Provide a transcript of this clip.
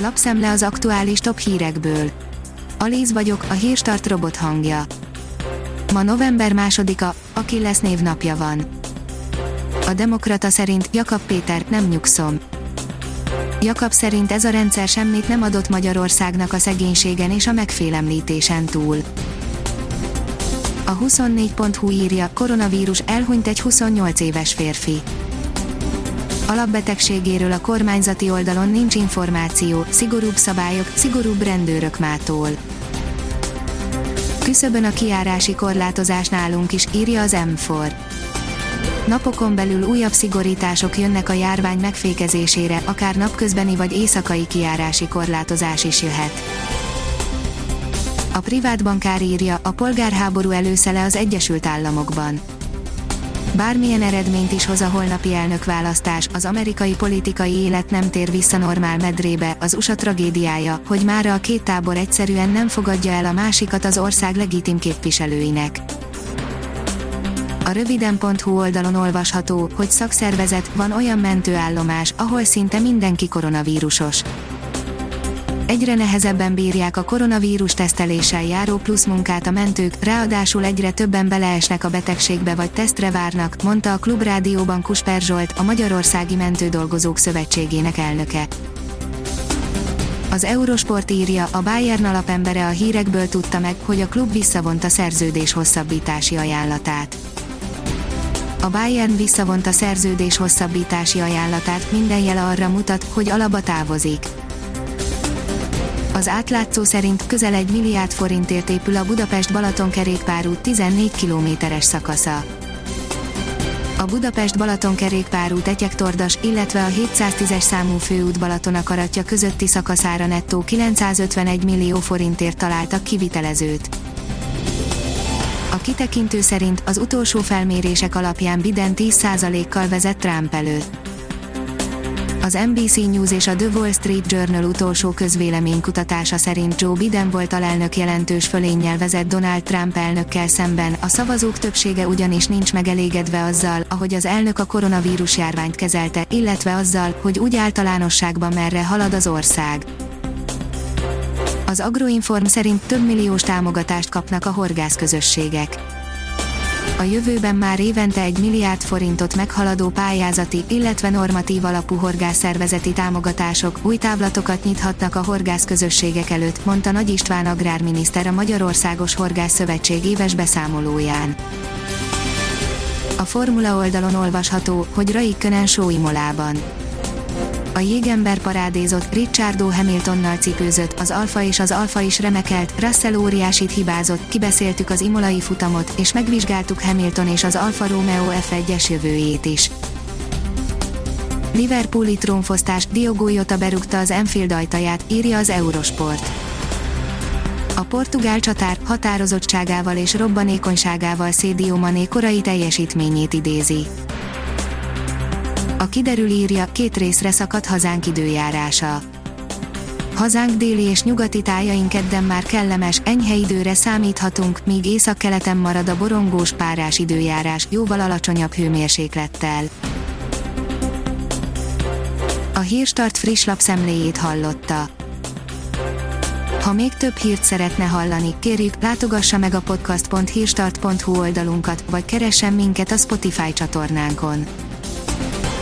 Lapszemle az aktuális top hírekből. Alíz vagyok, a hírstart robot hangja. Ma november másodika, Achilles névnapja van. A Demokrata szerint Jakab Péter, nem nyugszom. Jakab szerint ez a rendszer semmit nem adott Magyarországnak a szegénységen és a megfélemlítésen túl. A 24.hu írja, koronavírus elhunyt egy 28 éves férfi. Alapbetegségéről a kormányzati oldalon nincs információ, szigorúbb szabályok, szigorúbb rendőrök mától. Küszöbön a kiárási korlátozás nálunk is, írja az M4. Napokon belül újabb szigorítások jönnek a járvány megfékezésére, akár napközbeni vagy éjszakai kiárási korlátozás is jöhet. A privát bankár írja, a polgárháború előszele az Egyesült Államokban. Bármilyen eredményt is hoz a holnapi elnökválasztás, az amerikai politikai élet nem tér vissza normál medrébe, az USA tragédiája, hogy mára a két tábor egyszerűen nem fogadja el a másikat az ország legitim képviselőinek. A röviden.hu oldalon olvasható, hogy szakszervezet, van olyan mentőállomás, ahol szinte mindenki koronavírusos egyre nehezebben bírják a koronavírus teszteléssel járó plusz munkát a mentők, ráadásul egyre többen beleesnek a betegségbe vagy tesztre várnak, mondta a Klubrádióban Kusper Zsolt, a Magyarországi Mentődolgozók Szövetségének elnöke. Az Eurosport írja, a Bayern alapembere a hírekből tudta meg, hogy a klub visszavonta szerződés hosszabbítási ajánlatát. A Bayern visszavonta szerződés hosszabbítási ajánlatát, minden jele arra mutat, hogy alaba távozik az átlátszó szerint közel egy milliárd forintért épül a Budapest-Balaton kerékpárút 14 kilométeres szakasza. A Budapest-Balaton kerékpárút Etyek-Tordas, illetve a 710-es számú főút Balaton akaratja közötti szakaszára nettó 951 millió forintért találtak kivitelezőt. A kitekintő szerint az utolsó felmérések alapján Biden 10%-kal vezet Trump előtt az NBC News és a The Wall Street Journal utolsó közvéleménykutatása szerint Joe Biden volt alelnök jelentős fölénnyel vezet Donald Trump elnökkel szemben, a szavazók többsége ugyanis nincs megelégedve azzal, ahogy az elnök a koronavírus járványt kezelte, illetve azzal, hogy úgy általánosságban merre halad az ország. Az Agroinform szerint több milliós támogatást kapnak a horgászközösségek a jövőben már évente egy milliárd forintot meghaladó pályázati, illetve normatív alapú horgászszervezeti támogatások új táblatokat nyithatnak a horgászközösségek előtt, mondta Nagy István agrárminiszter a Magyarországos Horgász Szövetség éves beszámolóján. A Formula oldalon olvasható, hogy Raikkonen sóimolában a jégember parádézott, Ricciardo Hamiltonnal cipőzött, az Alfa és az Alfa is remekelt, Russell óriásit hibázott, kibeszéltük az imolai futamot, és megvizsgáltuk Hamilton és az Alfa Romeo F1-es jövőjét is. Liverpooli trónfosztás, Diogo Jota berúgta az Enfield ajtaját, írja az Eurosport. A portugál csatár határozottságával és robbanékonyságával Szédió Mané korai teljesítményét idézi. A kiderül írja, két részre szakadt hazánk időjárása. Hazánk déli és nyugati tájaink kedden már kellemes, enyhe időre számíthatunk, míg északkeleten marad a borongós párás időjárás, jóval alacsonyabb hőmérséklettel. A Hírstart friss lapszemléjét hallotta. Ha még több hírt szeretne hallani, kérjük, látogassa meg a podcast.hírstart.hu oldalunkat, vagy keressen minket a Spotify csatornánkon